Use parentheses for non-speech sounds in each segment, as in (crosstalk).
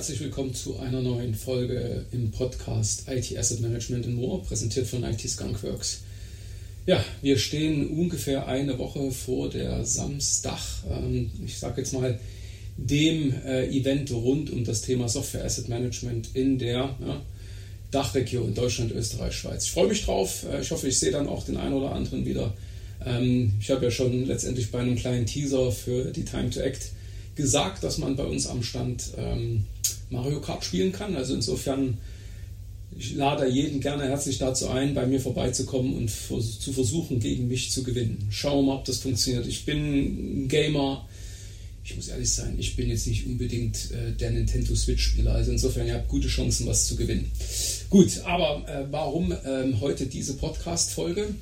herzlich willkommen zu einer neuen Folge im Podcast IT Asset Management and More, präsentiert von IT Skunkworks. Ja, wir stehen ungefähr eine Woche vor der Samstag, ähm, ich sage jetzt mal, dem äh, Event rund um das Thema Software Asset Management in der Dachregion Deutschland, Österreich, Schweiz. Ich freue mich drauf. Äh, ich hoffe, ich sehe dann auch den einen oder anderen wieder. Ähm, ich habe ja schon letztendlich bei einem kleinen Teaser für die Time to Act gesagt, dass man bei uns am Stand ähm, Mario Kart spielen kann. Also insofern, ich lade jeden gerne herzlich dazu ein, bei mir vorbeizukommen und zu versuchen, gegen mich zu gewinnen. Schauen wir mal, ob das funktioniert. Ich bin ein Gamer. Ich muss ehrlich sein, ich bin jetzt nicht unbedingt äh, der Nintendo Switch-Spieler. Also insofern, ihr habt gute Chancen, was zu gewinnen. Gut, aber äh, warum ähm, heute diese Podcast-Folge?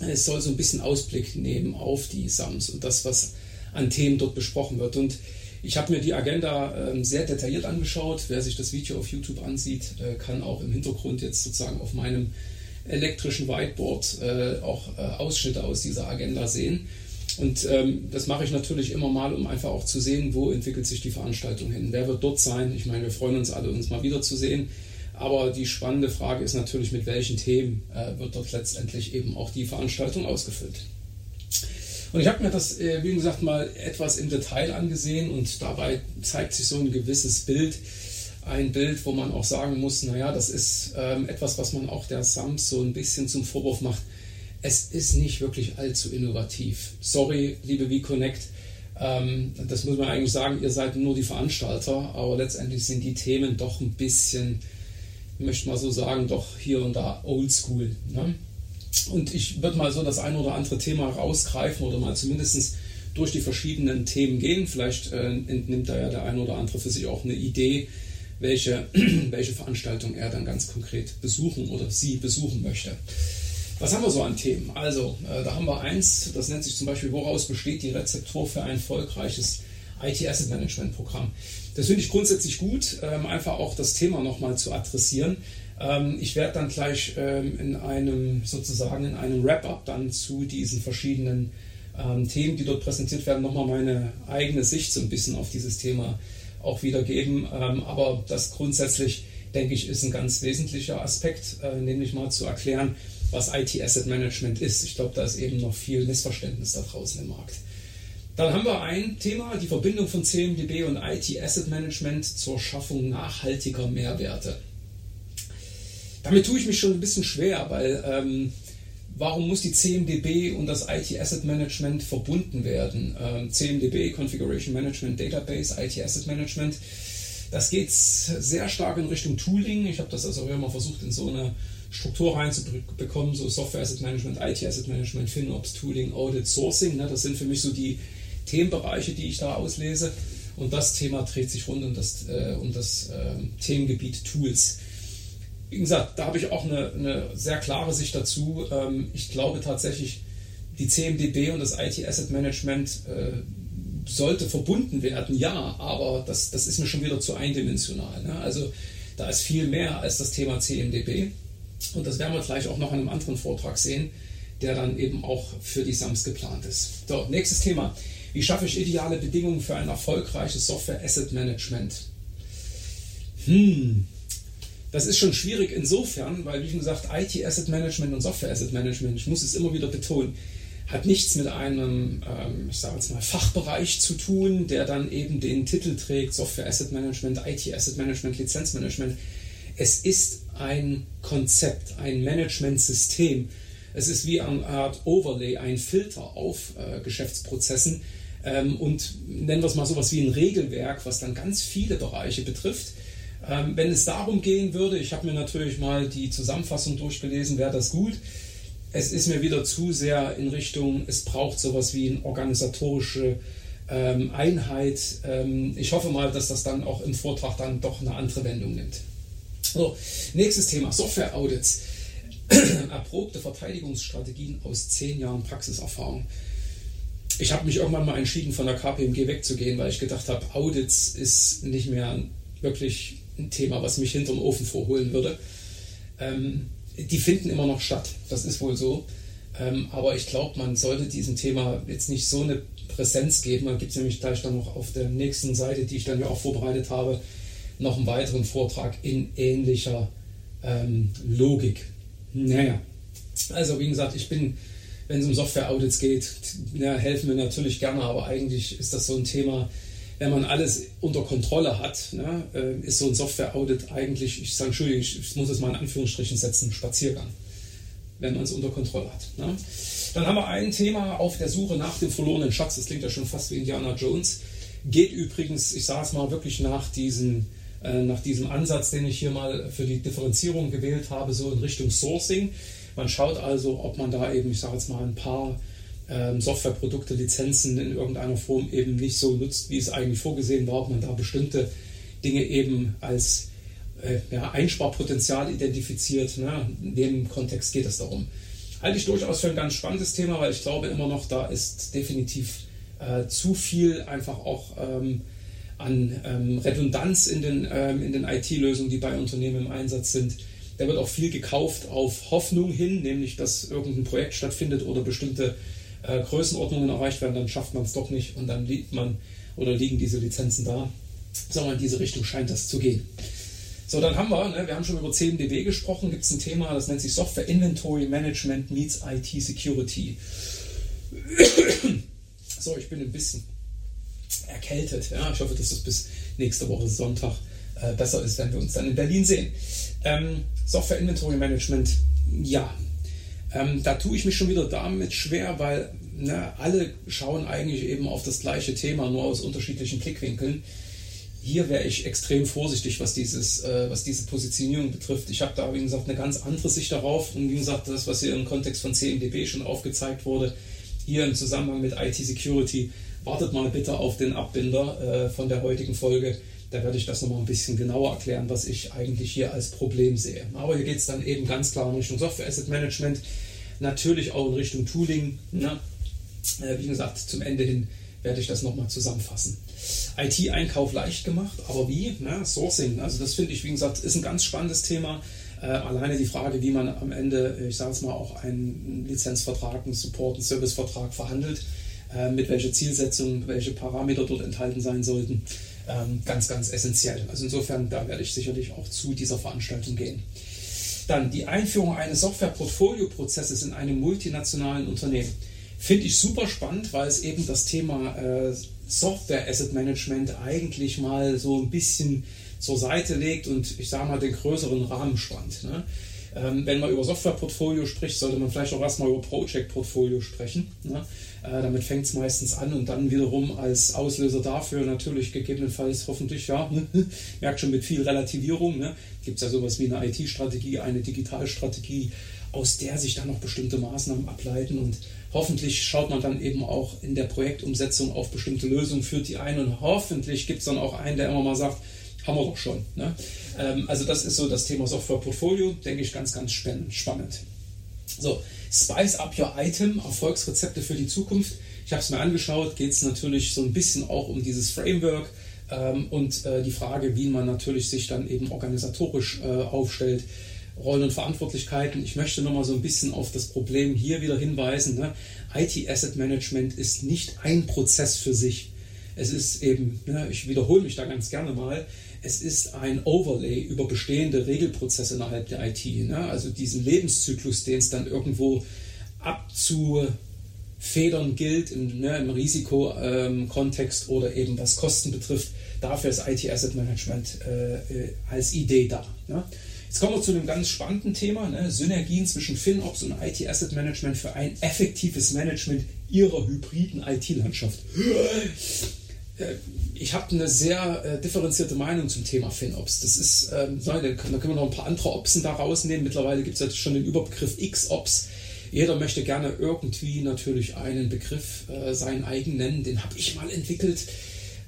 Es soll so ein bisschen Ausblick nehmen auf die SAMs und das, was an Themen dort besprochen wird. Und ich habe mir die Agenda äh, sehr detailliert angeschaut. Wer sich das Video auf YouTube ansieht, äh, kann auch im Hintergrund jetzt sozusagen auf meinem elektrischen Whiteboard äh, auch äh, Ausschnitte aus dieser Agenda sehen. Und ähm, das mache ich natürlich immer mal, um einfach auch zu sehen, wo entwickelt sich die Veranstaltung hin. Wer wird dort sein? Ich meine, wir freuen uns alle, uns mal wiederzusehen. Aber die spannende Frage ist natürlich, mit welchen Themen wird dort letztendlich eben auch die Veranstaltung ausgefüllt. Und ich habe mir das, äh, wie gesagt, mal etwas im Detail angesehen und dabei zeigt sich so ein gewisses Bild. Ein Bild, wo man auch sagen muss, naja, das ist ähm, etwas, was man auch der Sams so ein bisschen zum Vorwurf macht. Es ist nicht wirklich allzu innovativ. Sorry, liebe VConnect, ähm, das muss man eigentlich sagen, ihr seid nur die Veranstalter, aber letztendlich sind die Themen doch ein bisschen, ich möchte mal so sagen, doch hier und da oldschool. Ne? Und ich würde mal so das ein oder andere Thema rausgreifen oder mal zumindest durch die verschiedenen Themen gehen. Vielleicht äh, entnimmt da ja der ein oder andere für sich auch eine Idee, welche, (clears throat) welche Veranstaltung er dann ganz konkret besuchen oder sie besuchen möchte. Was haben wir so an Themen? Also, äh, da haben wir eins, das nennt sich zum Beispiel, woraus besteht die Rezeptur für ein erfolgreiches IT Asset Management Programm. Das finde ich grundsätzlich gut, ähm, einfach auch das Thema nochmal zu adressieren. Ähm, ich werde dann gleich ähm, in einem sozusagen in einem Wrap-up dann zu diesen verschiedenen ähm, Themen, die dort präsentiert werden, nochmal meine eigene Sicht so ein bisschen auf dieses Thema auch wiedergeben. aber das grundsätzlich, denke ich, ist ein ganz wesentlicher Aspekt, äh, nämlich mal zu erklären, was IT Asset Management ist. Ich glaube, da ist eben noch viel Missverständnis da draußen im Markt. Dann haben wir ein Thema, die Verbindung von CMDB und IT Asset Management zur Schaffung nachhaltiger Mehrwerte. Damit tue ich mich schon ein bisschen schwer, weil ähm, warum muss die CMDB und das IT Asset Management verbunden werden? Ähm, CMDB, Configuration Management Database, IT Asset Management, das geht sehr stark in Richtung Tooling. Ich habe das also immer versucht, in so eine Struktur reinzubekommen, so Software Asset Management, IT Asset Management, FinOps, Tooling, Audit, Sourcing. Ne? Das sind für mich so die Themenbereiche, die ich da auslese. Und das Thema dreht sich rund um das, äh, um das äh, Themengebiet Tools wie gesagt, da habe ich auch eine, eine sehr klare Sicht dazu. Ähm, ich glaube tatsächlich, die CMDB und das IT Asset Management äh, sollte verbunden werden, ja, aber das, das ist mir schon wieder zu eindimensional. Ne? Also da ist viel mehr als das Thema CMDB. Und das werden wir gleich auch noch in einem anderen Vortrag sehen, der dann eben auch für die SAMS geplant ist. So, nächstes Thema. Wie schaffe ich ideale Bedingungen für ein erfolgreiches Software Asset Management? Hm, das ist schon schwierig insofern, weil, wie schon gesagt, IT Asset Management und Software Asset Management, ich muss es immer wieder betonen, hat nichts mit einem, ähm, ich sage jetzt mal, Fachbereich zu tun, der dann eben den Titel trägt, Software Asset Management, IT Asset Management, Lizenzmanagement. Es ist ein Konzept, ein Managementsystem. Es ist wie eine Art Overlay, ein Filter auf äh, Geschäftsprozessen ähm, und nennen wir es mal sowas wie ein Regelwerk, was dann ganz viele Bereiche betrifft ähm, wenn es darum gehen würde, ich habe mir natürlich mal die Zusammenfassung durchgelesen, wäre das gut. Es ist mir wieder zu sehr in Richtung, es braucht sowas wie eine organisatorische ähm, Einheit. Ähm, ich hoffe mal, dass das dann auch im Vortrag dann doch eine andere Wendung nimmt. So, nächstes Thema, Software-Audits. (clears throat) Erprobte Verteidigungsstrategien aus zehn Jahren Praxiserfahrung. Ich habe mich irgendwann mal entschieden, von der KPMG wegzugehen, weil ich gedacht habe, Audits ist nicht mehr wirklich ein Thema, was mich hinterm Ofen vorholen würde. Ähm, die finden immer noch statt, das ist wohl so. Ähm, aber ich glaube, man sollte diesem Thema jetzt nicht so eine Präsenz geben. Man gibt es nämlich gleich dann noch auf der nächsten Seite, die ich dann ja auch vorbereitet habe, noch einen weiteren Vortrag in ähnlicher ähm, Logik. Naja, also wie gesagt, ich bin, wenn es um Software-Audits geht, ja, helfen wir natürlich gerne, aber eigentlich ist das so ein Thema, wenn man alles unter Kontrolle hat, ne, äh, ist so ein Software-Audit eigentlich, ich sage, Entschuldigung, ich muss es mal in Anführungsstrichen setzen, Spaziergang, wenn man es unter Kontrolle hat. Ne. Dann haben wir ein Thema auf der Suche nach dem verlorenen Schatz, das klingt ja schon fast wie Indiana Jones, geht übrigens, ich sage es mal wirklich nach diesen äh, nach diesem Ansatz, den ich hier mal für die Differenzierung gewählt habe, so in Richtung Sourcing. Man schaut also, ob man da eben, ich sage jetzt mal, ein paar Softwareprodukte, Lizenzen in irgendeiner Form eben nicht so nutzt, wie es eigentlich vorgesehen war, ob man da bestimmte Dinge eben als äh, ja, Einsparpotenzial identifiziert. Ne? In dem Kontext geht es darum. Halte ich durchaus für ein ganz spannendes Thema, weil ich glaube immer noch, da ist definitiv äh, zu viel einfach auch ähm, an ähm, Redundanz in den, ähm, in den IT-Lösungen, die bei Unternehmen im Einsatz sind. Da wird auch viel gekauft auf Hoffnung hin, nämlich dass irgendein Projekt stattfindet oder bestimmte äh, Größenordnungen erreicht werden, dann schafft man es doch nicht und dann liegt man oder liegen diese Lizenzen da. Sondern in diese Richtung scheint das zu gehen. So, dann haben wir, ne, wir haben schon über CMDB gesprochen, gibt es ein Thema, das nennt sich Software Inventory Management meets IT Security. (coughs) so, ich bin ein bisschen erkältet. Ja, ich hoffe, dass es bis nächste Woche Sonntag äh, besser ist, wenn wir uns dann in Berlin sehen. Ähm, Software Inventory Management, ja. Ähm, da tue ich mich schon wieder damit schwer, weil ne, alle schauen eigentlich eben auf das gleiche Thema, nur aus unterschiedlichen Blickwinkeln. Hier wäre ich extrem vorsichtig, was, dieses, äh, was diese Positionierung betrifft. Ich habe da, wie gesagt, eine ganz andere Sicht darauf. Und wie gesagt, das, was hier im Kontext von CMDB schon aufgezeigt wurde, hier im Zusammenhang mit IT-Security, wartet mal bitte auf den Abbinder äh, von der heutigen Folge. Da werde ich das nochmal ein bisschen genauer erklären, was ich eigentlich hier als Problem sehe. Aber hier geht es dann eben ganz klar in Richtung Software Asset Management, natürlich auch in Richtung Tooling. Ne? Äh, wie gesagt, zum Ende hin werde ich das nochmal zusammenfassen. IT-Einkauf leicht gemacht, aber wie? Ne? Sourcing, also das finde ich, wie gesagt, ist ein ganz spannendes Thema. Äh, alleine die Frage, wie man am Ende, ich sage es mal, auch einen Lizenzvertrag, einen Support, einen Servicevertrag verhandelt äh, mit welcher Zielsetzung, welche Parameter dort enthalten sein sollten. Ähm, ganz, ganz essentiell. Also insofern, da werde ich sicherlich auch zu dieser Veranstaltung gehen. Dann die Einführung eines Software-Portfolio-Prozesses in einem multinationalen Unternehmen. Finde ich super spannend, weil es eben das Thema äh, Software Asset Management eigentlich mal so ein bisschen zur Seite legt und ich sage mal den größeren Rahmen spannt. Ne? Ähm, wenn man über Software-Portfolio spricht, sollte man vielleicht auch erstmal über Project-Portfolio sprechen. Ne? Äh, damit fängt es meistens an und dann wiederum als Auslöser dafür natürlich gegebenenfalls hoffentlich, ja, (laughs) merkt schon mit viel Relativierung, ne? gibt es ja sowas wie eine IT-Strategie, eine Digitalstrategie, aus der sich dann noch bestimmte Maßnahmen ableiten und hoffentlich schaut man dann eben auch in der Projektumsetzung auf bestimmte Lösungen, führt die ein und hoffentlich gibt es dann auch einen, der immer mal sagt, haben wir doch schon. Ne? Ähm, also das ist so das Thema Software Portfolio, denke ich, ganz, ganz spannend. So, Spice Up Your Item, Erfolgsrezepte für die Zukunft. Ich habe es mir angeschaut, geht es natürlich so ein bisschen auch um dieses Framework ähm, und äh, die Frage, wie man natürlich sich dann eben organisatorisch äh, aufstellt. Rollen und Verantwortlichkeiten. Ich möchte nochmal so ein bisschen auf das Problem hier wieder hinweisen. Ne? IT Asset Management ist nicht ein Prozess für sich. Es ist eben, ne, ich wiederhole mich da ganz gerne mal, es ist ein Overlay über bestehende Regelprozesse innerhalb der IT. Ne? Also diesen Lebenszyklus, den es dann irgendwo abzufedern gilt im, ne, im Risikokontext ähm, oder eben was Kosten betrifft. Dafür ist IT Asset Management äh, als Idee da. Ne? Jetzt kommen wir zu einem ganz spannenden Thema, ne? Synergien zwischen FinOps und IT Asset Management für ein effektives Management ihrer hybriden IT-Landschaft. Äh, ich habe eine sehr äh, differenzierte Meinung zum Thema FinOps. Das ist, ähm, da können wir noch ein paar andere Opsen da rausnehmen. Mittlerweile gibt es ja schon den Überbegriff XOps. Jeder möchte gerne irgendwie natürlich einen Begriff äh, seinen eigen nennen. Den habe ich mal entwickelt.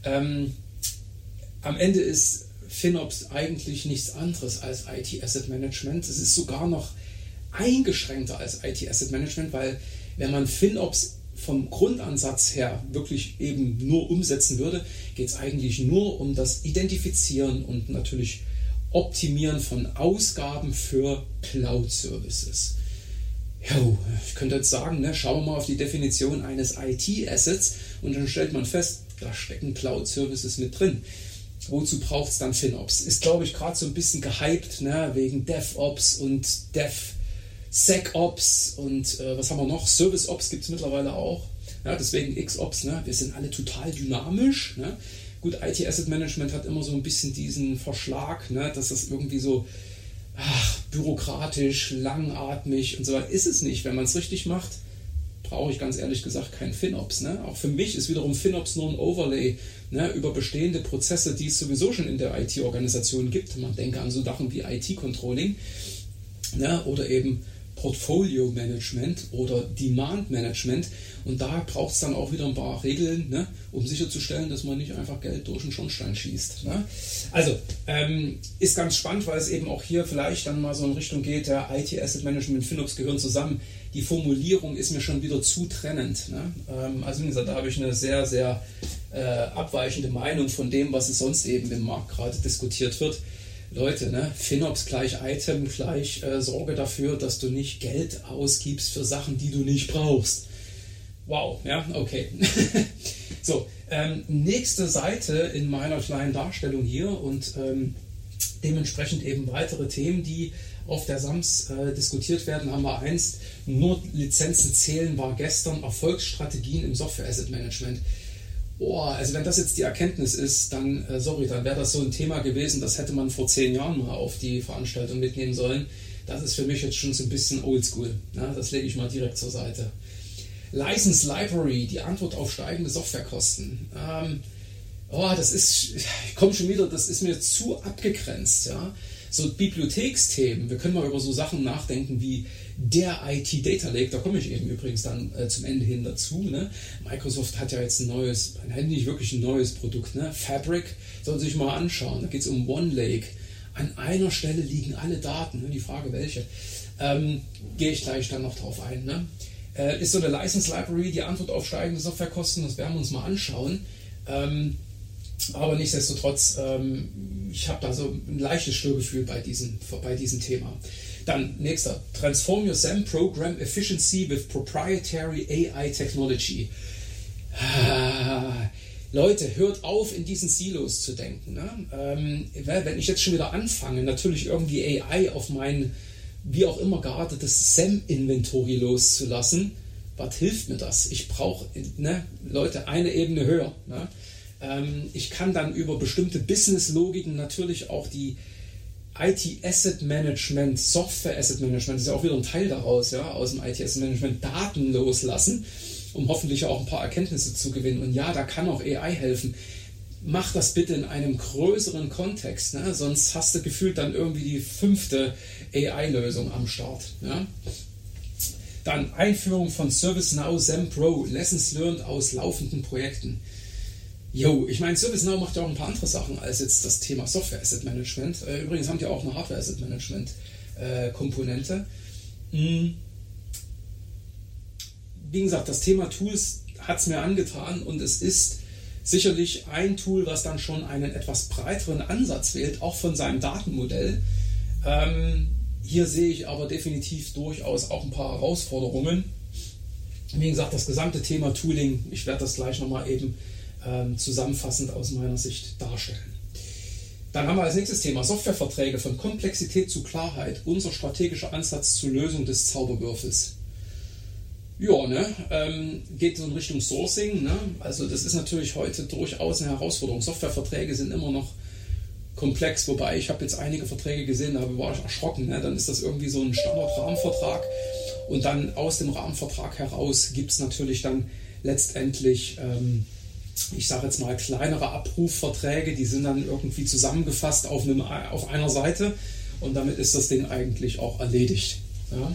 Ähm, am Ende ist FinOps eigentlich nichts anderes als IT Asset Management. Es ist sogar noch eingeschränkter als IT Asset Management, weil wenn man FinOps vom Grundansatz her wirklich eben nur umsetzen würde, geht es eigentlich nur um das Identifizieren und natürlich Optimieren von Ausgaben für Cloud-Services. Ja, ich könnte jetzt sagen, ne, schauen wir mal auf die Definition eines IT-Assets und dann stellt man fest, da stecken Cloud-Services mit drin. wozu braucht es dann FinOps? Ist, glaube ich, gerade so ein bisschen gehypt, ne? wegen DevOps und DevSecOps und äh, was haben wir noch? ServiceOps gibt es mittlerweile auch. Ja, deswegen XOps, ne? wir sind alle total dynamisch. Ne? Gut, IT Asset Management hat immer so ein bisschen diesen Verschlag, ne? dass das irgendwie so ach, bürokratisch, langatmig und so weiter. Ist es nicht, wenn man es richtig macht brauche ich ganz ehrlich gesagt kein FinOps. Ne? Auch für mich ist wiederum FinOps nur ein Overlay ne, über bestehende Prozesse, die es sowieso schon in der IT-Organisation gibt. Man denke an so Sachen wie IT-Controlling ne, oder eben Portfolio Management oder Demand Management. Und da braucht es dann auch wieder ein paar Regeln, ne, um sicherzustellen, dass man nicht einfach Geld durch den Schornstein schießt. Ne? Also ähm, ist ganz spannend, weil es eben auch hier vielleicht dann mal so in Richtung geht, der IT Asset Management und FinOps gehören zusammen. Die Formulierung ist mir schon wieder zu trennend. Ne? Ähm, also wie gesagt, da habe ich eine sehr, sehr äh, abweichende Meinung von dem, was es sonst eben im Markt gerade diskutiert wird. Leute, ne? FinOps gleich Item gleich äh, Sorge dafür, dass du nicht Geld ausgibst für Sachen, die du nicht brauchst. Wow, ja, okay. (laughs) so, ähm, nächste Seite in meiner kleinen Darstellung hier und ähm, dementsprechend eben weitere Themen, die auf der SAMS äh, diskutiert werden, haben wir eins. Nur Lizenzen zählen war gestern Erfolgsstrategien im Software Asset Management. Oh, also wenn das jetzt die Erkenntnis ist, dann, äh, sorry, dann wäre das so ein Thema gewesen, das hätte man vor zehn Jahren mal auf die Veranstaltung mitnehmen sollen. Das ist für mich jetzt schon so ein bisschen oldschool. Ja, das lege ich mal direkt zur Seite. License Library, die Antwort auf steigende Softwarekosten. Ähm, oh, das ist, ich komme schon wieder, das ist mir zu abgegrenzt. Ja? So Bibliotheksthemen, wir können mal über so Sachen nachdenken wie der IT Data Lake, da komme ich eben übrigens dann äh, zum Ende hin dazu. Ne? Microsoft hat ja jetzt ein neues, nicht wirklich ein neues Produkt, ne? Fabric, soll sich mal anschauen. Da geht es um One Lake. An einer Stelle liegen alle Daten, ne? die Frage welche. Ähm, Gehe ich gleich dann noch drauf ein. Ne? Äh, ist so eine License Library die Antwort auf steigende Softwarekosten? Das werden wir uns mal anschauen. Ähm, aber nichtsdestotrotz, ähm, ich habe da so ein leichtes Störgefühl bei diesem, bei diesem Thema. Dann nächster, Transform Your SAM Program Efficiency with Proprietary AI Technology. Ah, Leute, hört auf, in diesen Silos zu denken. Ne? Ähm, wenn ich jetzt schon wieder anfange, natürlich irgendwie AI auf mein, wie auch immer geartetes SAM-Inventory loszulassen, was hilft mir das? Ich brauche, ne, Leute, eine Ebene höher. Ne? Ähm, ich kann dann über bestimmte Business-Logiken natürlich auch die IT Asset Management, Software Asset Management, ist ja auch wieder ein Teil daraus, ja, aus dem IT Asset Management Daten loslassen, um hoffentlich auch ein paar Erkenntnisse zu gewinnen. Und ja, da kann auch AI helfen. Mach das bitte in einem größeren Kontext, ne? sonst hast du gefühlt dann irgendwie die fünfte AI-Lösung am Start. Ja? Dann Einführung von ServiceNow Zen Pro, Lessons learned aus laufenden Projekten. Jo, ich meine, ServiceNow macht ja auch ein paar andere Sachen als jetzt das Thema Software Asset Management. Äh, übrigens haben die auch eine Hardware Asset Management äh, Komponente. Hm. Wie gesagt, das Thema Tools hat es mir angetan und es ist sicherlich ein Tool, was dann schon einen etwas breiteren Ansatz wählt, auch von seinem Datenmodell. Ähm, hier sehe ich aber definitiv durchaus auch ein paar Herausforderungen. Wie gesagt, das gesamte Thema Tooling, ich werde das gleich nochmal eben ähm, zusammenfassend aus meiner Sicht darstellen. Dann haben wir als nächstes Thema Softwareverträge von Komplexität zu Klarheit, unser strategischer Ansatz zur Lösung des Zauberwürfels. Ja, ne, ähm, geht so in Richtung Sourcing. Ne? Also das ist natürlich heute durchaus eine Herausforderung. Softwareverträge sind immer noch komplex, wobei ich habe jetzt einige Verträge gesehen, da war ich erschrocken. Ne? Dann ist das irgendwie so ein Standard-Rahmenvertrag und dann aus dem Rahmenvertrag heraus gibt es natürlich dann letztendlich ähm, ich sage jetzt mal, kleinere Abrufverträge, die sind dann irgendwie zusammengefasst auf, einem, auf einer Seite und damit ist das Ding eigentlich auch erledigt. Ja.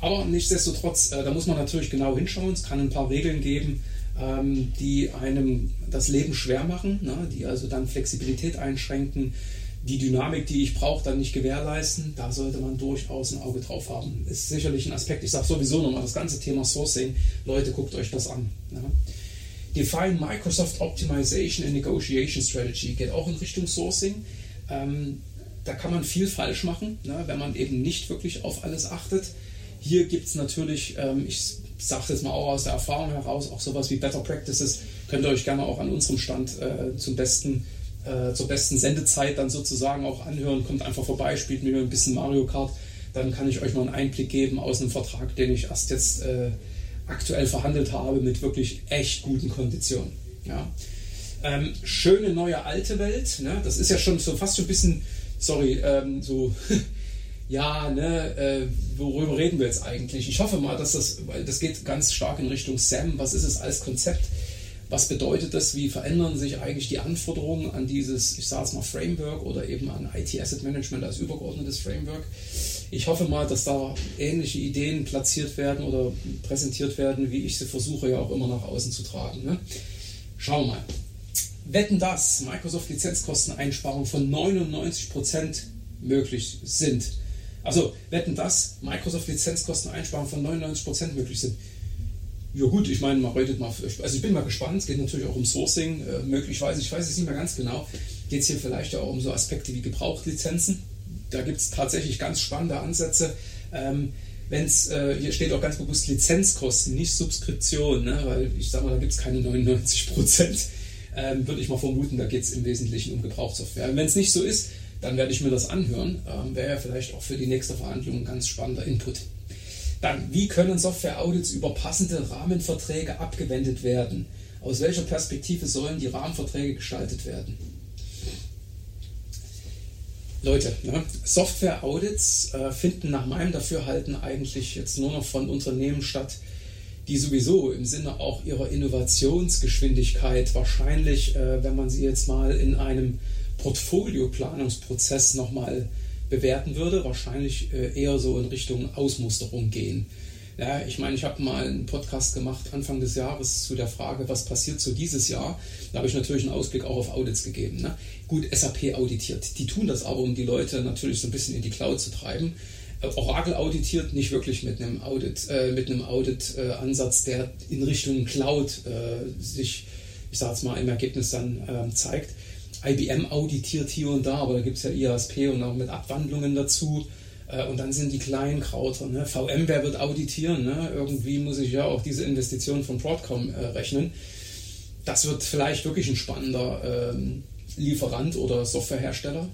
Aber nichtsdestotrotz, äh, da muss man natürlich genau hinschauen. Es kann ein paar Regeln geben, ähm, die einem das Leben schwer machen, ne, die also dann Flexibilität einschränken, die Dynamik, die ich brauche, dann nicht gewährleisten. Da sollte man durchaus ein Auge drauf haben. Ist sicherlich ein Aspekt. Ich sage sowieso nochmal, das ganze Thema Sourcing, Leute, guckt euch das an. Ja. Define Microsoft Optimization and Negotiation Strategy geht auch in Richtung Sourcing. Ähm, da kann man viel falsch machen, ne, wenn man eben nicht wirklich auf alles achtet. Hier gibt es natürlich, ähm, ich sage das mal auch aus der Erfahrung heraus, auch sowas wie Better Practices. Könnt ihr euch gerne auch an unserem Stand äh, zum Besten äh, zur besten Sendezeit dann sozusagen auch anhören. Kommt einfach vorbei, spielt mir ein bisschen Mario Kart. Dann kann ich euch mal einen Einblick geben aus einem Vertrag, den ich erst jetzt äh, aktuell verhandelt habe mit wirklich echt guten Konditionen. Ja. Ähm, schöne neue alte Welt. Ne? Das ist ja schon so fast schon ein bisschen, sorry, ähm, so, (laughs) ja, ne, äh, worüber reden wir jetzt eigentlich? Ich hoffe mal, dass das, weil das geht ganz stark in Richtung SAM. Was ist es als Konzept? Was bedeutet das? Wie verändern sich eigentlich die Anforderungen an dieses, ich sage es mal, Framework oder eben an IT Asset Management als übergeordnetes Framework? Ich hoffe mal, dass da ähnliche Ideen platziert werden oder präsentiert werden, wie ich sie versuche ja auch immer nach außen zu tragen. Ne? Schauen wir mal. Wetten das Microsoft Lizenzkosteneinsparungen von 99% möglich sind. Also wetten das Microsoft Lizenzkosteneinsparungen von 99% möglich sind. Ja gut, ich meine, man redet mal, also ich bin mal gespannt, es geht natürlich auch um Sourcing, äh, möglicherweise, ich weiß es nicht mehr ganz genau, geht es hier vielleicht auch um so Aspekte wie Gebrauchtlizenzen. Da gibt es tatsächlich ganz spannende Ansätze. Ähm, wenn äh, hier steht auch ganz bewusst Lizenzkosten, nicht Subskription, ne? weil ich sage mal, da gibt es keine 99 Prozent, ähm, würde ich mal vermuten, da geht es im Wesentlichen um Gebrauchssoftware. Wenn es nicht so ist, dann werde ich mir das anhören. Ähm, Wäre ja vielleicht auch für die nächste Verhandlung ein ganz spannender Input. Dann, wie können Software-Audits über passende Rahmenverträge abgewendet werden? Aus welcher Perspektive sollen die Rahmenverträge gestaltet werden? Leute, ne? Software-Audits äh, finden nach meinem Dafürhalten eigentlich jetzt nur noch von Unternehmen statt, die sowieso im Sinne auch ihrer Innovationsgeschwindigkeit wahrscheinlich, äh, wenn man sie jetzt mal in einem Portfolioplanungsprozess nochmal bewerten würde, wahrscheinlich äh, eher so in Richtung Ausmusterung gehen. Ja, ich meine, ich habe mal einen Podcast gemacht Anfang des Jahres zu der Frage, was passiert so dieses Jahr. Da habe ich natürlich einen Ausblick auch auf Audits gegeben. Ne? Gut, SAP auditiert. Die tun das aber, um die Leute natürlich so ein bisschen in die Cloud zu treiben. Äh, Oracle auditiert nicht wirklich mit einem Audit, äh, mit einem Audit-Ansatz, äh, der in Richtung Cloud äh, sich, ich sage es mal, im Ergebnis dann ähm, zeigt. IBM auditiert hier und da, aber da gibt es ja IASP und auch mit Abwandlungen dazu. Äh, und dann sind die kleinen Krauter. Ne? VMware wird auditieren. Ne? Irgendwie muss ich ja auch diese Investition von Broadcom äh, rechnen. Das wird vielleicht wirklich ein spannender ähm, Lieferant oder Softwarehersteller.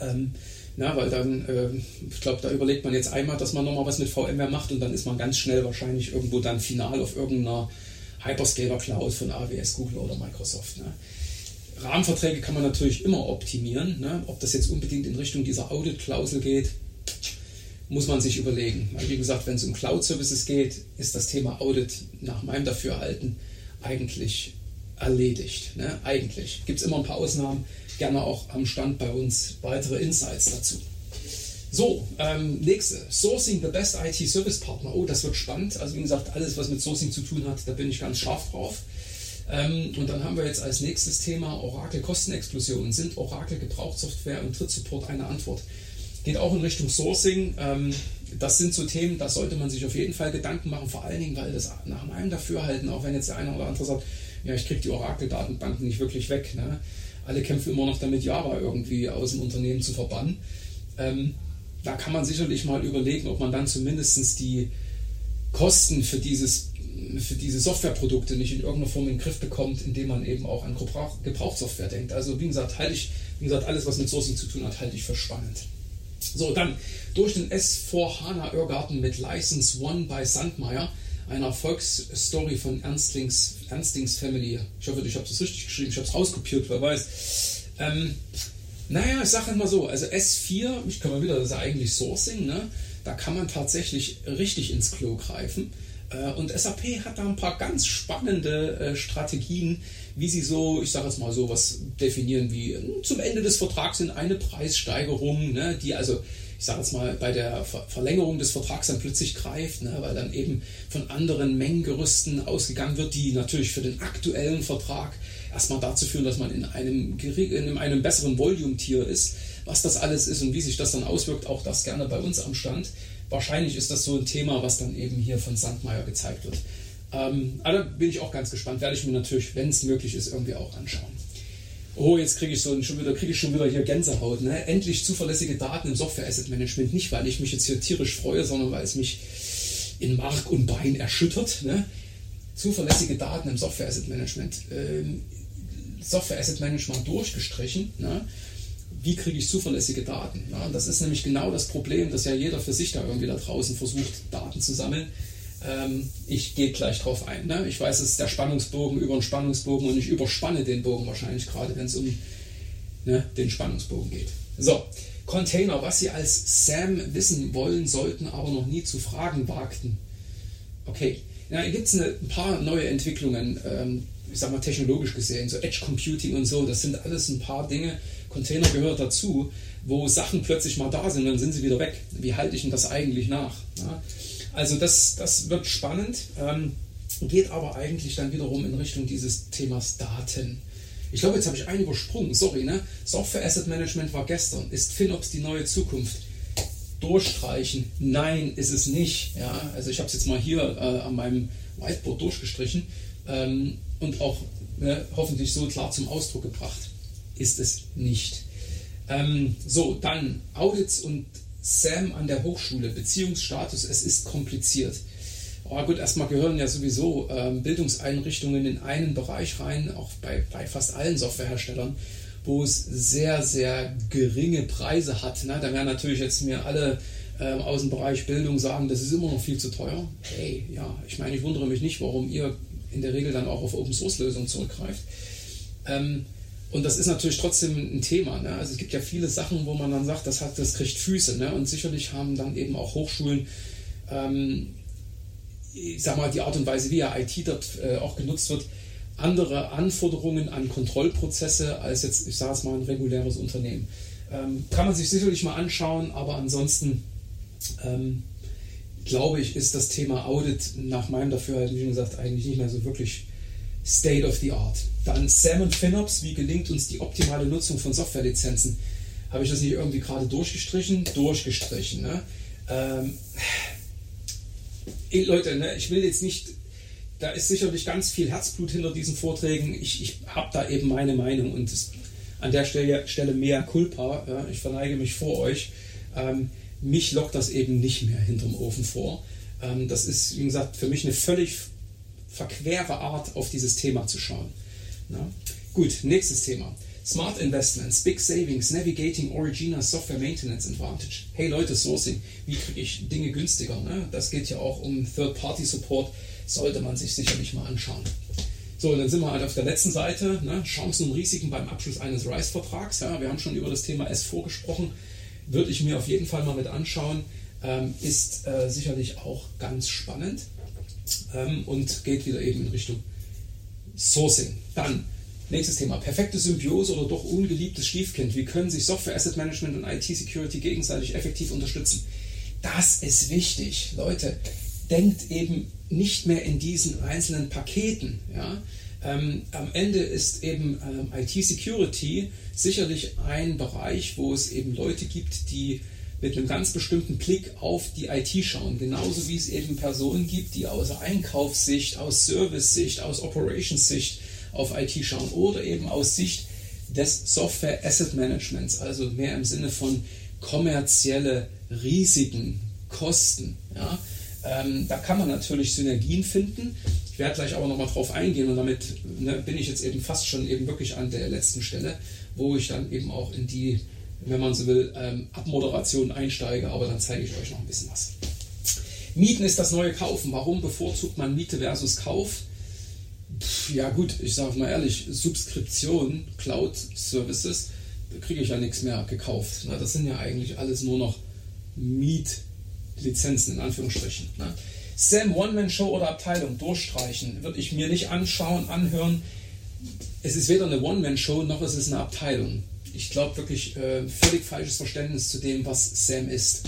Ähm, na, weil dann, äh, ich glaube, da überlegt man jetzt einmal, dass man nochmal was mit VMware macht und dann ist man ganz schnell wahrscheinlich irgendwo dann final auf irgendeiner Hyperscaler Cloud von AWS, Google oder Microsoft. Ne? Rahmenverträge kann man natürlich immer optimieren. Ne? Ob das jetzt unbedingt in Richtung dieser Audit-Klausel geht, muss man sich überlegen. Weil wie gesagt, wenn es um Cloud-Services geht, ist das Thema Audit nach meinem Dafürhalten eigentlich erledigt. Ne? Eigentlich. Gibt es immer ein paar Ausnahmen, gerne auch am Stand bei uns weitere Insights dazu. So, ähm, nächste. Sourcing the best IT Service Partner. Oh, das wird spannend. Also wie gesagt, alles, was mit Sourcing zu tun hat, da bin ich ganz scharf drauf. Ähm, und dann haben wir jetzt als nächstes Thema Oracle Kostenexplosion. Sind Oracle Gebrauchssoftware und Trittsupport eine Antwort? Geht auch in Richtung Sourcing. Ähm, das sind so Themen, da sollte man sich auf jeden Fall Gedanken machen, vor allen Dingen, weil das nach meinem Dafürhalten, auch wenn jetzt der eine oder andere sagt, ja, ich kriege die Oracle-Datenbanken nicht wirklich weg. Ne? Alle kämpfen immer noch damit, Java irgendwie aus dem Unternehmen zu verbannen. Ähm, da kann man sicherlich mal überlegen, ob man dann zumindest die Kosten für dieses für diese Softwareprodukte nicht in irgendeiner Form in den Griff bekommt, indem man eben auch an Gebrauch, Gebrauchssoftware denkt. Also wie gesagt, halte ich, wie gesagt, alles, was mit Sourcing zu tun hat, halte ich für spannend. So, dann durch den S4 HANA Irrgarten mit License One bei Sandmeier, eine Erfolgsstory von Ernstings, Ernstings Family. Ich hoffe, ich habe das richtig geschrieben, ich habe es rauskopiert, wer weiß. Ähm, naja, ich sage immer so, also S4, ich kann mal wieder, das ist ja eigentlich Sourcing, ne? da kann man tatsächlich richtig ins Klo greifen. Äh, und SAP hat da ein paar ganz spannende äh, Strategien, wie sie so, ich sage jetzt mal so, was definieren wie hm, zum Ende des Vertrags in eine Preissteigerung, ne, die also, ich sage jetzt mal, bei der Verlängerung des Vertrags dann plötzlich greift, ne, weil dann eben von anderen Mengengerüsten ausgegangen wird, die natürlich für den aktuellen Vertrag erstmal dazu führen, dass man in einem, in einem besseren Volume-Tier ist. Was das alles ist und wie sich das dann auswirkt, auch das gerne bei uns am Stand wahrscheinlich ist das so ein Thema, was dann eben hier von Sandmeier gezeigt wird. Ähm, aber bin ich auch ganz gespannt. Werde ich mir natürlich, wenn es möglich ist, irgendwie auch anschauen. Oh, jetzt kriege ich so schon wieder, kriege ich schon wieder hier Gänsehaut. Ne? Endlich zuverlässige Daten im Software Asset Management. Nicht, weil ich mich jetzt hier tierisch freue, sondern weil es mich in Mark und Bein erschüttert. Ne? Zuverlässige Daten im Software Asset Management. Ähm, Software Asset Management durchgestrichen. Ne? Wie kriege ich zuverlässige Daten? Ja, das ist nämlich genau das Problem, dass ja jeder für sich da irgendwie da draußen versucht, Daten zu sammeln. Ähm, ich gehe gleich drauf ein. Ne? Ich weiß, es ist der Spannungsbogen über den Spannungsbogen und ich überspanne den Bogen wahrscheinlich gerade, wenn es um ne, den Spannungsbogen geht. So, Container, was Sie als Sam wissen wollen, sollten, aber noch nie zu fragen wagten. Okay, ja, hier gibt es ein paar neue Entwicklungen, ähm, ich sag mal technologisch gesehen, so Edge Computing und so, das sind alles ein paar Dinge, Container gehört dazu, wo Sachen plötzlich mal da sind, dann sind sie wieder weg. Wie halte ich denn das eigentlich nach? Ja? Also das, das wird spannend, ähm, geht aber eigentlich dann wiederum in Richtung dieses Themas Daten. Ich glaube, jetzt habe ich einen übersprungen, sorry, ne? Software Asset Management war gestern. Ist FinOps die neue Zukunft? durchstreichen. Nein, ist es nicht. Ja? Also ich habe es jetzt mal hier äh, an meinem Whiteboard durchgestrichen ähm, und auch äh, hoffentlich so klar zum Ausdruck gebracht. Ist es nicht. Ähm, so, dann Audits und SAM an der Hochschule, Beziehungsstatus, es ist kompliziert. Oh, gut, erstmal gehören ja sowieso ähm, Bildungseinrichtungen in einen Bereich rein, auch bei, bei fast allen Softwareherstellern wo es sehr, sehr geringe Preise hat. Ne? Da werden natürlich jetzt mir alle ähm, aus dem Bereich Bildung sagen, das ist immer noch viel zu teuer. Hey, ja, ich meine, ich wundere mich nicht, warum ihr in der Regel dann auch auf Open Source Lösungen zurückgreift. Ähm, und das ist natürlich trotzdem ein Thema. Ne? Also es gibt ja viele Sachen, wo man dann sagt, das, hat, das kriegt Füße. Ne? Und sicherlich haben dann eben auch Hochschulen, ähm, ich sag mal, die Art und Weise, wie ja IT dort äh, auch genutzt wird, andere Anforderungen an Kontrollprozesse als jetzt, ich sage es mal, ein reguläres Unternehmen. Ähm, kann man sich sicherlich mal anschauen, aber ansonsten ähm, glaube ich, ist das Thema Audit nach meinem Dafürhalten, wie gesagt, eigentlich nicht mehr so wirklich State of the Art. Dann Sam und FinOps, wie gelingt uns die optimale Nutzung von Softwarelizenzen? Habe ich das nicht irgendwie gerade durchgestrichen? Durchgestrichen. Ne? Ähm, Leute, ne, ich will jetzt nicht da ist sicherlich ganz viel Herzblut hinter diesen Vorträgen. Ich, ich habe da eben meine Meinung und es, an der Stelle, Stelle mehr Culpa. Ja, ich verneige mich vor euch. Ähm, mich lockt das eben nicht mehr hinterm Ofen vor. Ähm, das ist, wie gesagt, für mich eine völlig verquere Art, auf dieses Thema zu schauen. Na? Gut, nächstes Thema. Smart Investments, Big Savings, Navigating Origina Software Maintenance Advantage. Hey Leute, Sourcing, wie kriege ich Dinge günstiger? Ne? Das geht ja auch um Third-Party-Support sollte man sich sicherlich mal anschauen. So, dann sind wir halt auf der letzten Seite, ne? Chancen und Risiken beim Abschluss eines RISE-Vertrags. Ja, wir haben schon über das Thema S4 gesprochen, würde ich mir auf jeden Fall mal mit anschauen. Ähm, ist äh, sicherlich auch ganz spannend ähm, und geht wieder eben in Richtung Sourcing. Dann nächstes Thema: perfekte Symbiose oder doch ungeliebtes Stiefkind. Wie können sich Software Asset Management und IT Security gegenseitig effektiv unterstützen? Das ist wichtig, Leute. Denkt eben nicht mehr in diesen einzelnen Paketen. Ja? Ähm, am Ende ist eben ähm, IT-Security sicherlich ein Bereich, wo es eben Leute gibt, die mit einem ganz bestimmten Blick auf die IT schauen. Genauso wie es eben Personen gibt, die aus Einkaufssicht, aus Service-Sicht, aus Operations-Sicht auf IT schauen oder eben aus Sicht des Software Asset Managements, also mehr im Sinne von kommerzielle Risiken, Kosten. Ja? Ähm, da kann man natürlich Synergien finden. Ich werde gleich aber nochmal drauf eingehen und damit ne, bin ich jetzt eben fast schon eben wirklich an der letzten Stelle, wo ich dann eben auch in die, wenn man so will, ähm, Abmoderation einsteige, aber dann zeige ich euch noch ein bisschen was. Mieten ist das neue Kaufen. Warum bevorzugt man Miete versus Kauf? Pff, ja gut, ich sage mal ehrlich, Subskription, Cloud-Services, da kriege ich ja nichts mehr gekauft. Na, das sind ja eigentlich alles nur noch Miet. Lizenzen in Anführungsstrichen. Ne? Sam One-Man-Show oder Abteilung durchstreichen, würde ich mir nicht anschauen, anhören. Es ist weder eine One-Man-Show noch ist es eine Abteilung. Ich glaube wirklich äh, völlig falsches Verständnis zu dem, was Sam ist.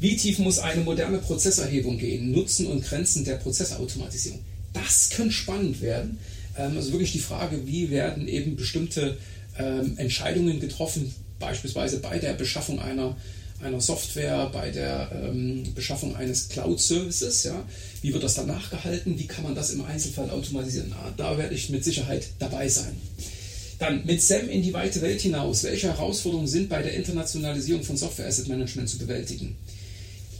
Wie tief muss eine moderne Prozesserhebung gehen? Nutzen und Grenzen der Prozessautomatisierung. Das könnte spannend werden. Ähm, also wirklich die Frage, wie werden eben bestimmte ähm, Entscheidungen getroffen, beispielsweise bei der Beschaffung einer einer Software, bei der ähm, Beschaffung eines Cloud-Services. Ja? Wie wird das dann nachgehalten? Wie kann man das im Einzelfall automatisieren? Na, da werde ich mit Sicherheit dabei sein. Dann mit SAM in die weite Welt hinaus. Welche Herausforderungen sind bei der Internationalisierung von Software Asset Management zu bewältigen?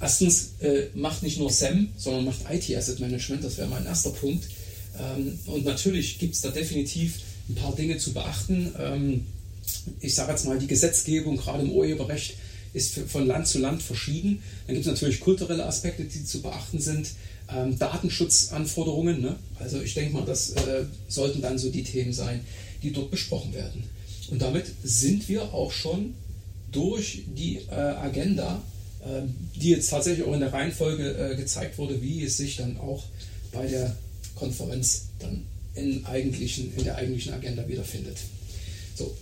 Erstens äh, macht nicht nur SAM, sondern macht IT Asset Management. Das wäre mein erster Punkt. Ähm, und natürlich gibt es da definitiv ein paar Dinge zu beachten. Ähm, ich sage jetzt mal, die Gesetzgebung gerade im Urheberrecht ist von Land zu Land verschieden. Dann gibt es natürlich kulturelle Aspekte, die zu beachten sind. Ähm, Datenschutzanforderungen. Ne? Also ich denke mal, das äh, sollten dann so die Themen sein, die dort besprochen werden. Und damit sind wir auch schon durch die äh, Agenda, äh, die jetzt tatsächlich auch in der Reihenfolge äh, gezeigt wurde, wie es sich dann auch bei der Konferenz dann in, eigentlichen, in der eigentlichen Agenda wiederfindet. So,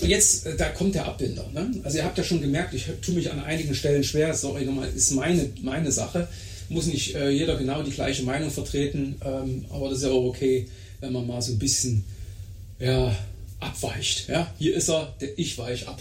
und jetzt, äh, da kommt der Abbinder. Ne? Also ihr habt ja schon gemerkt, ich tue mich an einigen Stellen schwer, sorry nochmal, ist meine, meine Sache. Muss nicht äh, jeder genau die gleiche Meinung vertreten, ähm, aber das ist ja auch okay, wenn man mal so ein bisschen ja, abweicht. Ja? Hier ist er, der ich weich ab.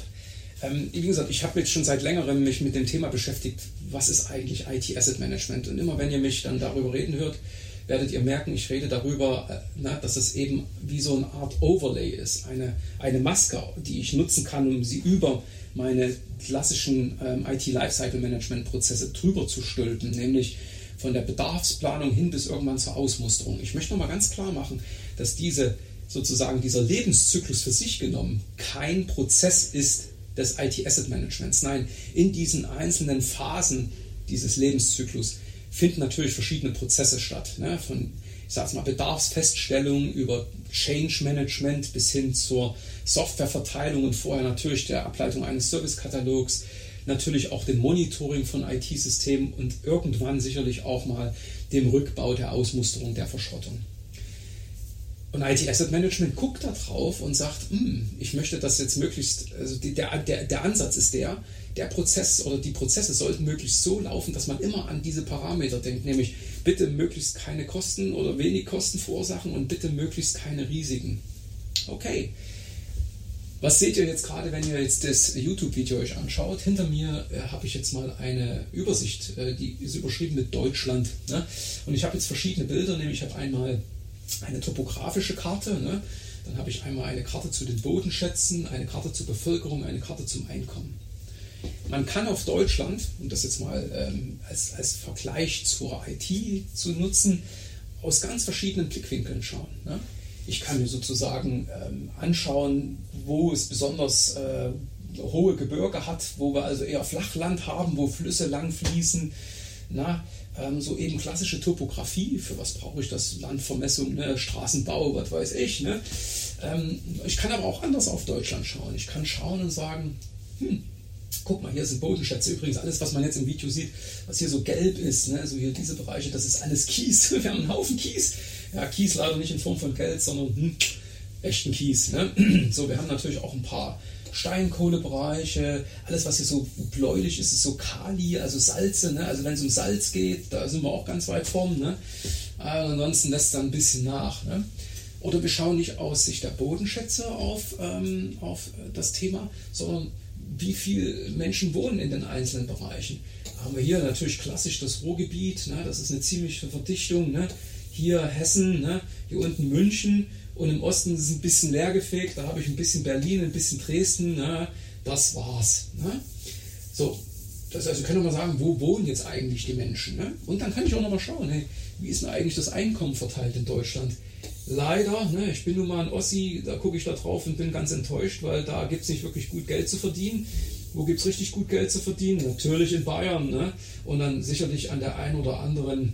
Ähm, wie gesagt, ich habe jetzt schon seit längerem mich mit dem Thema beschäftigt, was ist eigentlich IT Asset Management? Und immer wenn ihr mich dann darüber reden hört, werdet ihr merken, ich rede darüber, äh, na, dass es eben wie so eine Art Overlay ist, eine, eine Maske, die ich nutzen kann, um sie über meine klassischen ähm, IT-Lifecycle-Management-Prozesse drüber zu stülpen, nämlich von der Bedarfsplanung hin bis irgendwann zur Ausmusterung. Ich möchte nochmal ganz klar machen, dass diese sozusagen dieser Lebenszyklus für sich genommen kein Prozess ist des IT-Asset-Managements. Nein, in diesen einzelnen Phasen dieses Lebenszyklus finden natürlich verschiedene Prozesse statt. Ne? Von ich sage mal, Bedarfsfeststellung über Change Management bis hin zur Softwareverteilung und vorher natürlich der Ableitung eines Servicekatalogs, natürlich auch dem Monitoring von IT-Systemen und irgendwann sicherlich auch mal dem Rückbau der Ausmusterung der Verschrottung. Und IT Asset Management guckt da drauf und sagt, hm, ich möchte das jetzt möglichst, also der, der, der Ansatz ist der, der Prozess oder die Prozesse sollten möglichst so laufen, dass man immer an diese Parameter denkt, nämlich bitte möglichst keine Kosten oder wenig Kosten verursachen und bitte möglichst keine Risiken. Okay. Was seht ihr jetzt gerade, wenn ihr jetzt das YouTube-Video euch anschaut? Hinter mir äh, habe ich jetzt mal eine Übersicht, äh, die ist überschrieben mit Deutschland. Ne? Und ich habe jetzt verschiedene Bilder, nämlich ich habe einmal eine topografische Karte, ne? dann habe ich einmal eine Karte zu den Bodenschätzen, eine Karte zur Bevölkerung, eine Karte zum Einkommen. Man kann auf Deutschland, um das jetzt mal ähm, als, als Vergleich zur IT zu nutzen, aus ganz verschiedenen Blickwinkeln schauen. Ne? Ich kann mir sozusagen ähm, anschauen, wo es besonders äh, hohe Gebirge hat, wo wir also eher Flachland haben, wo Flüsse lang fließen. Na, ähm, so eben klassische Topografie, für was brauche ich das? Landvermessung, ne? Straßenbau, was weiß ich. Ne? Ähm, ich kann aber auch anders auf Deutschland schauen. Ich kann schauen und sagen, hm, guck mal, hier sind Bodenschätze. Übrigens, alles, was man jetzt im Video sieht, was hier so gelb ist, ne, so hier diese Bereiche, das ist alles Kies. (laughs) Wir haben einen Haufen Kies. Ja, Kies leider nicht in Form von Geld, sondern hm, echten Kies. Ne? (clears throat) So, wir haben natürlich auch ein paar Steinkohlebereiche, alles was hier so bläulich ist, ist so Kali, also Salze. Ne? Also wenn es um Salz geht, da sind wir auch ganz weit vorn. Ne? Ansonsten lässt es dann ein bisschen nach. Ne? Oder wir schauen nicht aus Sicht der Bodenschätze auf, ähm, auf das Thema, sondern wie viele Menschen wohnen in den einzelnen Bereichen. Haben wir hier natürlich klassisch das Ruhrgebiet, ne? das ist eine ziemliche Verdichtung. Ne? Hier Hessen, ne? hier unten München und im Osten ist es ein bisschen leergefegt. Da habe ich ein bisschen Berlin, ein bisschen Dresden. Ne? Das war's. Ne? So, das also können wir mal sagen, wo wohnen jetzt eigentlich die Menschen? Ne? Und dann kann ich auch noch mal schauen, hey, wie ist denn eigentlich das Einkommen verteilt in Deutschland? leider, ne, ich bin nun mal ein Ossi, da gucke ich da drauf und bin ganz enttäuscht, weil da gibt es nicht wirklich gut Geld zu verdienen. Wo gibt es richtig gut Geld zu verdienen? Natürlich in Bayern. Ne? Und dann sicherlich an der einen oder anderen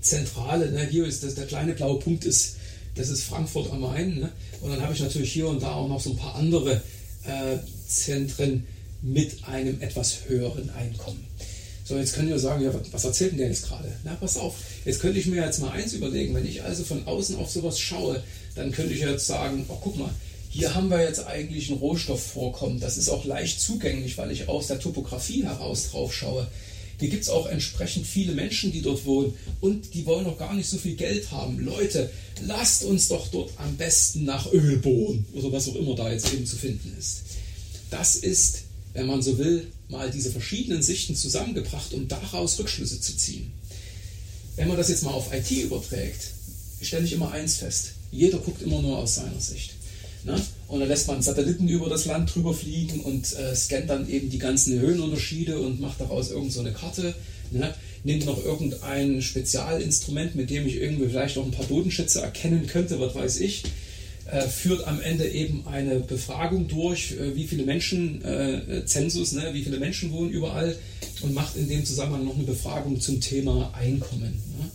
Zentrale. Ne? Hier ist das, der kleine blaue Punkt ist, das ist Frankfurt am Main. Ne? Und dann habe ich natürlich hier und da auch noch so ein paar andere äh, Zentren mit einem etwas höheren Einkommen. So, jetzt können wir sagen, ja, was erzählt denn der jetzt gerade? Na, pass auf, jetzt könnte ich mir jetzt mal eins überlegen, wenn ich also von außen auf sowas schaue, dann könnte ich jetzt sagen, oh, guck mal, hier haben wir jetzt eigentlich ein Rohstoffvorkommen, das ist auch leicht zugänglich, weil ich aus der Topografie heraus drauf schaue. Hier gibt es auch entsprechend viele Menschen, die dort wohnen und die wollen noch gar nicht so viel Geld haben. Leute, lasst uns doch dort am besten nach Öl bohren oder was auch immer da jetzt eben zu finden ist. Das ist wenn man so will, mal diese verschiedenen Sichten zusammengebracht, um daraus Rückschlüsse zu ziehen. Wenn man das jetzt mal auf IT überträgt, stelle ich immer eins fest. Jeder guckt immer nur aus seiner Sicht. Ne? Und dann lässt man Satelliten über das Land drüber fliegen und äh, scannt dann eben die ganzen Höhenunterschiede und macht daraus irgendeine so Karte. Ne? Nimmt noch irgendein Spezialinstrument, mit dem ich irgendwie vielleicht auch ein paar Bodenschätze erkennen könnte, was weiß ich äh, führt am Ende eben eine Befragung durch, äh, wie viele Menschen, äh, Zensus, ne, wie viele Menschen wohnen überall und macht in dem Zusammenhang noch eine Befragung zum Thema Einkommen. Ne?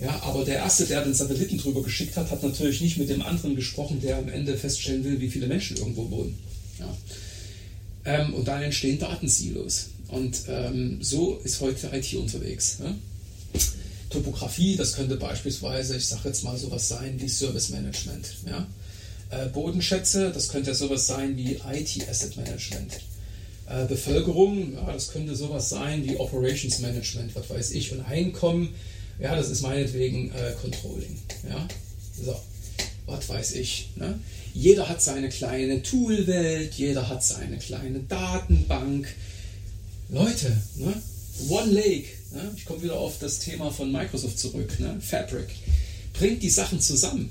Ja, aber der Erste, der den Satelliten drüber geschickt hat, hat natürlich nicht mit dem anderen gesprochen, der am Ende feststellen will, wie viele Menschen irgendwo wohnen. Ja. Ähm, und dann entstehen Datensilos. Und ähm, so ist heute IT unterwegs. Ja? Topografie, das könnte beispielsweise, ich sage jetzt mal sowas sein wie Service Management. Ja? Äh, Bodenschätze, das könnte sowas sein wie IT Asset Management. Äh, Bevölkerung, ja, das könnte sowas sein wie Operations Management, was weiß ich. Und Einkommen, ja, das ist meinetwegen äh, Controlling. Ja? So, was weiß ich. Ne? Jeder hat seine kleine Toolwelt, jeder hat seine kleine Datenbank. Leute, ne? One Lake, ne? ich komme wieder auf das Thema von Microsoft zurück, ne? Fabric, bringt die Sachen zusammen.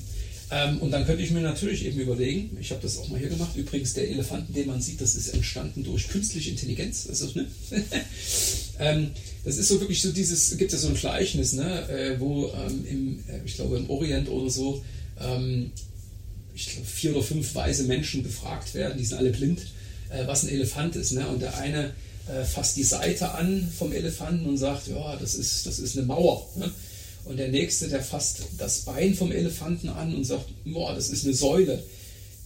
Ähm, und dann könnte ich mir natürlich eben überlegen, ich habe das auch mal hier gemacht, übrigens der Elefanten, den man sieht, das ist entstanden durch künstliche Intelligenz. Also, ne? (laughs) ähm, das ist so wirklich so dieses, gibt es so ein Gleichnis, ne? Äh, wo ähm, im, äh, ich glaube im Orient oder so, ähm, ich glaube vier oder fünf weise Menschen befragt werden, die sind alle blind, äh, was ein Elefant ist. Ne? Und der eine äh, fasst die Seite an vom Elefanten und sagt, ja, das ist, das ist eine Mauer. Ne? Und der nächste, der fasst das Bein vom Elefanten an und sagt, boah, das ist eine Säule.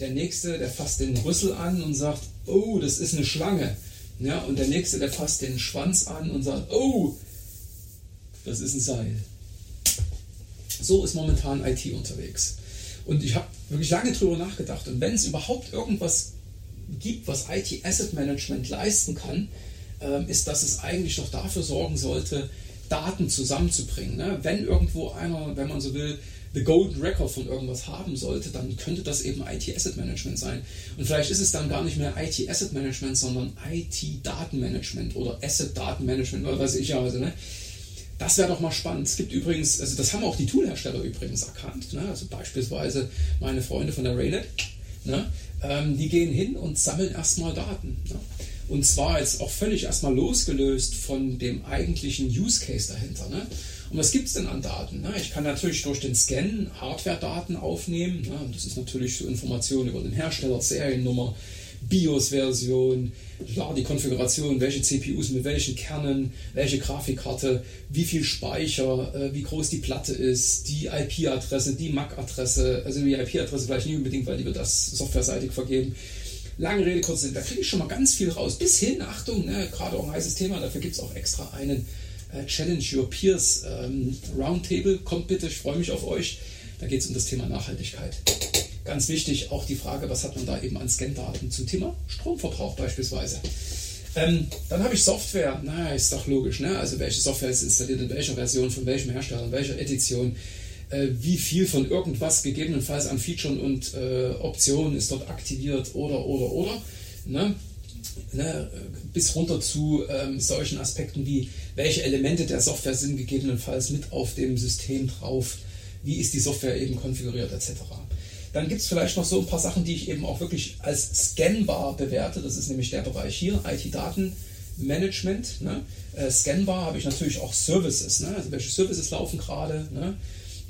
Der nächste, der fasst den Rüssel an und sagt, oh, das ist eine Schlange. Ja, und der nächste, der fasst den Schwanz an und sagt, oh, das ist ein Seil. So ist momentan IT unterwegs. Und ich habe wirklich lange drüber nachgedacht. Und wenn es überhaupt irgendwas gibt, was IT Asset Management leisten kann, ähm, ist, dass es eigentlich doch dafür sorgen sollte, Daten zusammenzubringen. Ne? Wenn irgendwo einer, wenn man so will, the Golden Record von irgendwas haben sollte, dann könnte das eben IT Asset Management sein. Und vielleicht ist es dann gar nicht mehr IT Asset Management, sondern IT Datenmanagement oder Asset Datenmanagement oder was ich ja. Also, ne? Das wäre doch mal spannend. Es gibt übrigens, also das haben auch die Toolhersteller übrigens erkannt. Ne? Also beispielsweise meine Freunde von der Raynet, ne? ähm, die gehen hin und sammeln erstmal Daten. Ne? Und zwar jetzt auch völlig erstmal losgelöst von dem eigentlichen Use Case dahinter. Ne? Und was gibt es denn an Daten? Ne? Ich kann natürlich durch den Scan Hardware-Daten aufnehmen. Ne? Das ist natürlich so Informationen über den Hersteller, Seriennummer, BIOS-Version, die Konfiguration, welche CPUs mit welchen Kernen, welche Grafikkarte, wie viel Speicher, äh, wie groß die Platte ist, die IP-Adresse, die MAC-Adresse, also die IP-Adresse vielleicht nicht unbedingt, weil die wird das softwareseitig vergeben Lange Rede, kurz Sinn, da kriege ich schon mal ganz viel raus. Bis hin, Achtung, ne, gerade auch ein heißes Thema, dafür gibt es auch extra einen äh, Challenge Your Peers ähm, Roundtable. Kommt bitte, ich freue mich auf euch. Da geht es um das Thema Nachhaltigkeit. Ganz wichtig auch die Frage, was hat man da eben an Scan-Daten zum Thema Stromverbrauch beispielsweise. Ähm, dann habe ich Software. Na, ist doch logisch. Ne? Also welche Software ist installiert in welcher Version, von welchem Hersteller, in welcher Edition. Äh, wie viel von irgendwas gegebenenfalls an Features und äh, Optionen ist dort aktiviert oder, oder, oder. Ne? Ne? bis runter zu ähm, solchen Aspekten wie, welche Elemente der Software sind gegebenenfalls mit auf dem System drauf, wie ist die Software eben konfiguriert etc. Dann gibt es vielleicht noch so ein paar Sachen, die ich eben auch wirklich als scannbar bewerte. Das ist nämlich der Bereich hier, IT-Datenmanagement. Ne? Äh, scannbar habe ich natürlich auch Services. Ne? Also welche Services laufen gerade? Ne?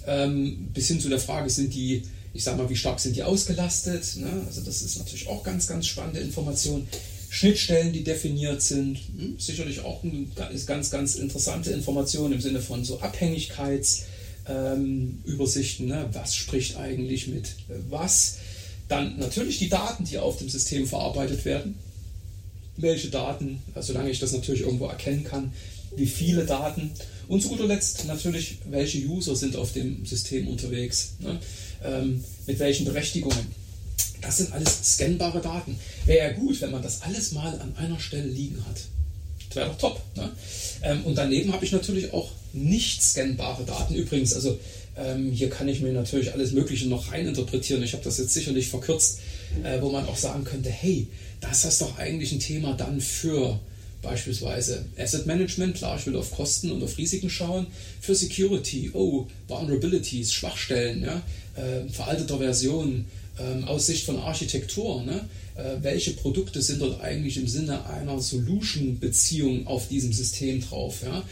Ähm, bis hin zu der Frage, sind die, ich sag mal, wie stark sind die ausgelastet? Ne? Also das ist natürlich auch ganz, ganz spannende Information. Schnittstellen, die definiert sind, hm, sicherlich auch eine ganz, ganz interessante Information im Sinne von so Abhängigkeitsübersichten. Ähm, ne? Was spricht eigentlich mit äh, was? Dann natürlich die Daten, die auf dem System verarbeitet werden. Welche Daten, solange ich das natürlich irgendwo erkennen kann, wie viele Daten und zu guter Letzt natürlich, welche User sind auf dem System unterwegs, ne? ähm, mit welchen Berechtigungen. Das sind alles scannbare Daten. Wäre ja gut, wenn man das alles mal an einer Stelle liegen hat. Das wäre doch top. Ne? Ähm, und daneben habe ich natürlich auch nicht scannbare Daten. Übrigens, also ähm, hier kann ich mir natürlich alles Mögliche noch reininterpretieren. Ich habe das jetzt sicherlich verkürzt, äh, wo man auch sagen könnte, hey, das ist doch eigentlich ein Thema dann für Beispielsweise Asset Management, klar, ich will auf Kosten und auf Risiken schauen. Für Security, oh, Vulnerabilities, Schwachstellen, ja, äh, veralteter Version, ähm, aus Sicht von Architektur, ne? äh, welche Produkte sind dort eigentlich im Sinne einer Solution-Beziehung auf diesem System drauf? Ja?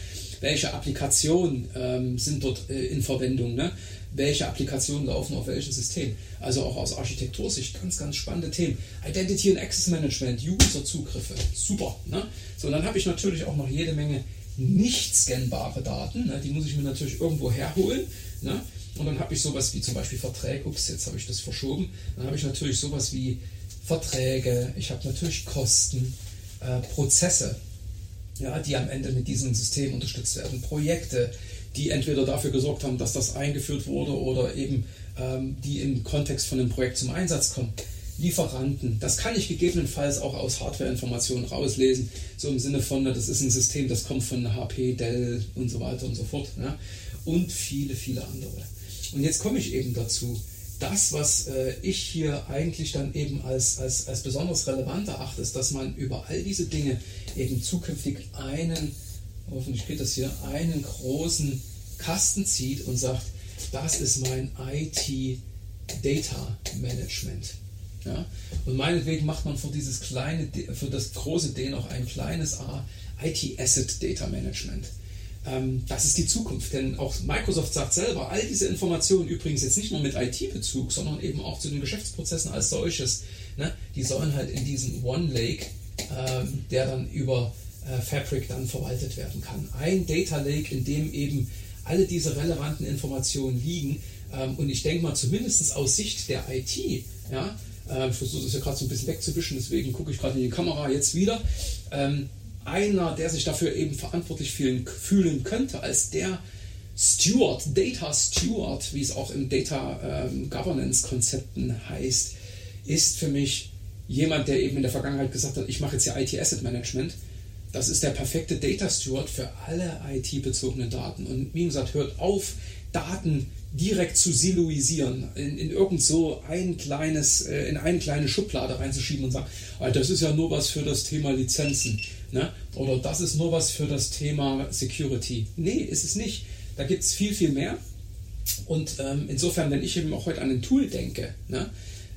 Welche Applikationen ähm, sind dort äh, in Verwendung? Ne? Welche Applikationen laufen auf welchem System? Also auch aus Architektursicht ganz, ganz spannende Themen. Identity and Access Management, User-Zugriffe, super. Ne? So, dann habe ich natürlich auch noch jede Menge nicht scannbare Daten. Ne? Die muss ich mir natürlich irgendwo herholen. Ne? Und dann habe ich sowas wie zum Beispiel Verträge. Ups, jetzt habe ich das verschoben. Dann habe ich natürlich sowas wie Verträge. Ich habe natürlich Kosten, äh, Prozesse, ja, die am Ende mit diesem System unterstützt werden. Projekte, die entweder dafür gesorgt haben, dass das eingeführt wurde oder eben ähm, die im Kontext von dem Projekt zum Einsatz kommen. Lieferanten, das kann ich gegebenenfalls auch aus Hardware-Informationen rauslesen, so im Sinne von, das ist ein System, das kommt von HP, Dell und so weiter und so fort. Ja, und viele, viele andere. Und jetzt komme ich eben dazu. Das, was äh, ich hier eigentlich dann eben als, als, als besonders relevant erachte, ist, dass man über all diese Dinge eben zukünftig einen, hoffentlich geht das hier, einen großen Kasten zieht und sagt, das ist mein IT Data Management. Ja? Und meinetwegen macht man für dieses kleine, für das große D noch ein kleines A, IT Asset Data Management. Ähm, das ist die Zukunft, denn auch Microsoft sagt selber, all diese Informationen übrigens jetzt nicht nur mit IT-Bezug, sondern eben auch zu den Geschäftsprozessen als solches, ne, die sollen halt in diesem One Lake, ähm, der dann über äh, Fabric dann verwaltet werden kann. Ein Data Lake, in dem eben alle diese relevanten Informationen liegen. Ähm, und ich denke mal, zumindest aus Sicht der IT, ja, äh, ich versuche das ja gerade so ein bisschen wegzuwischen, deswegen gucke ich gerade in die Kamera jetzt wieder. Ähm, einer, der sich dafür eben verantwortlich fühlen, fühlen könnte, als der Steward, Data Steward, wie es auch im Data ähm, Governance Konzepten heißt, ist für mich jemand, der eben in der Vergangenheit gesagt hat, ich mache jetzt hier IT Asset Management. Das ist der perfekte Data Steward für alle IT-bezogenen Daten. Und wie gesagt, hört auf, Daten direkt zu siloisieren, in, in irgend so ein kleines, äh, in eine kleine Schublade reinzuschieben und sagen, das ist ja nur was für das Thema Lizenzen. Ne? Oder das ist nur was für das Thema Security. Nee, ist es nicht. Da gibt es viel, viel mehr. Und ähm, insofern, wenn ich eben auch heute an ein Tool denke, ne,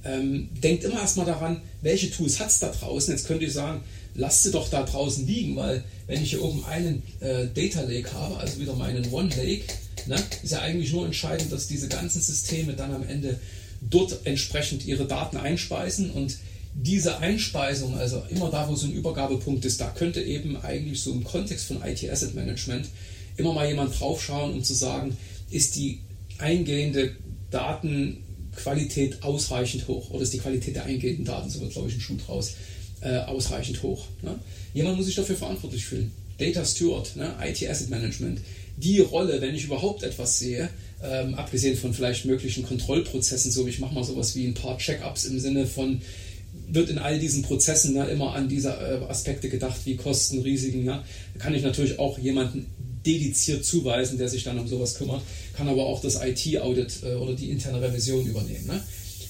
ähm, denkt immer erstmal daran, welche Tools hat es da draußen. Jetzt könnt ihr sagen, lasst sie doch da draußen liegen, weil wenn ich hier oben einen äh, Data Lake habe, also wieder meinen One Lake, ne, ist ja eigentlich nur entscheidend, dass diese ganzen Systeme dann am Ende dort entsprechend ihre Daten einspeisen und diese Einspeisung, also immer da, wo so ein Übergabepunkt ist, da könnte eben eigentlich so im Kontext von IT Asset Management immer mal jemand draufschauen, um zu sagen, ist die eingehende Datenqualität ausreichend hoch oder ist die Qualität der eingehenden Daten, so wird glaube ich ein Schuh draus, äh, ausreichend hoch. Ne? Jemand muss sich dafür verantwortlich fühlen. Data Steward, ne? IT Asset Management, die Rolle, wenn ich überhaupt etwas sehe, ähm, abgesehen von vielleicht möglichen Kontrollprozessen, so ich mache mal sowas wie ein paar Check-ups im Sinne von wird in all diesen Prozessen ja, immer an diese äh, Aspekte gedacht, wie Kosten, Risiken. Ja. Da kann ich natürlich auch jemanden dediziert zuweisen, der sich dann um sowas kümmert, kann aber auch das IT-Audit äh, oder die interne Revision übernehmen. Ne?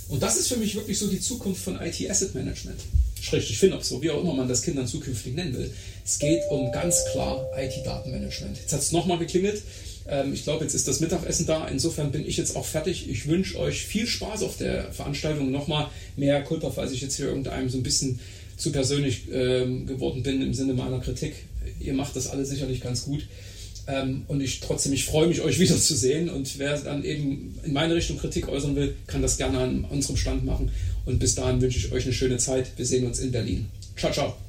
Und das ist für mich wirklich so die Zukunft von IT-Asset Management. Schrägstrich FinOps, so wie auch immer man das Kindern zukünftig nennen will. Es geht um ganz klar IT-Datenmanagement. Jetzt hat es nochmal geklingelt. Ähm, ich glaube, jetzt ist das Mittagessen da. Insofern bin ich jetzt auch fertig. Ich wünsche euch viel Spaß auf der Veranstaltung. Nochmal mehr Kulpa, falls ich jetzt hier irgendeinem so ein bisschen zu persönlich ähm, geworden bin im Sinne meiner Kritik. Ihr macht das alle sicherlich ganz gut. Ähm, und ich trotzdem, ich freue mich, euch (laughs) wiederzusehen. Und wer dann eben in meine Richtung Kritik äußern will, kann das gerne an unserem Stand machen. Und bis dahin wünsche ich euch eine schöne Zeit. Wir sehen uns in Berlin. Ciao, ciao.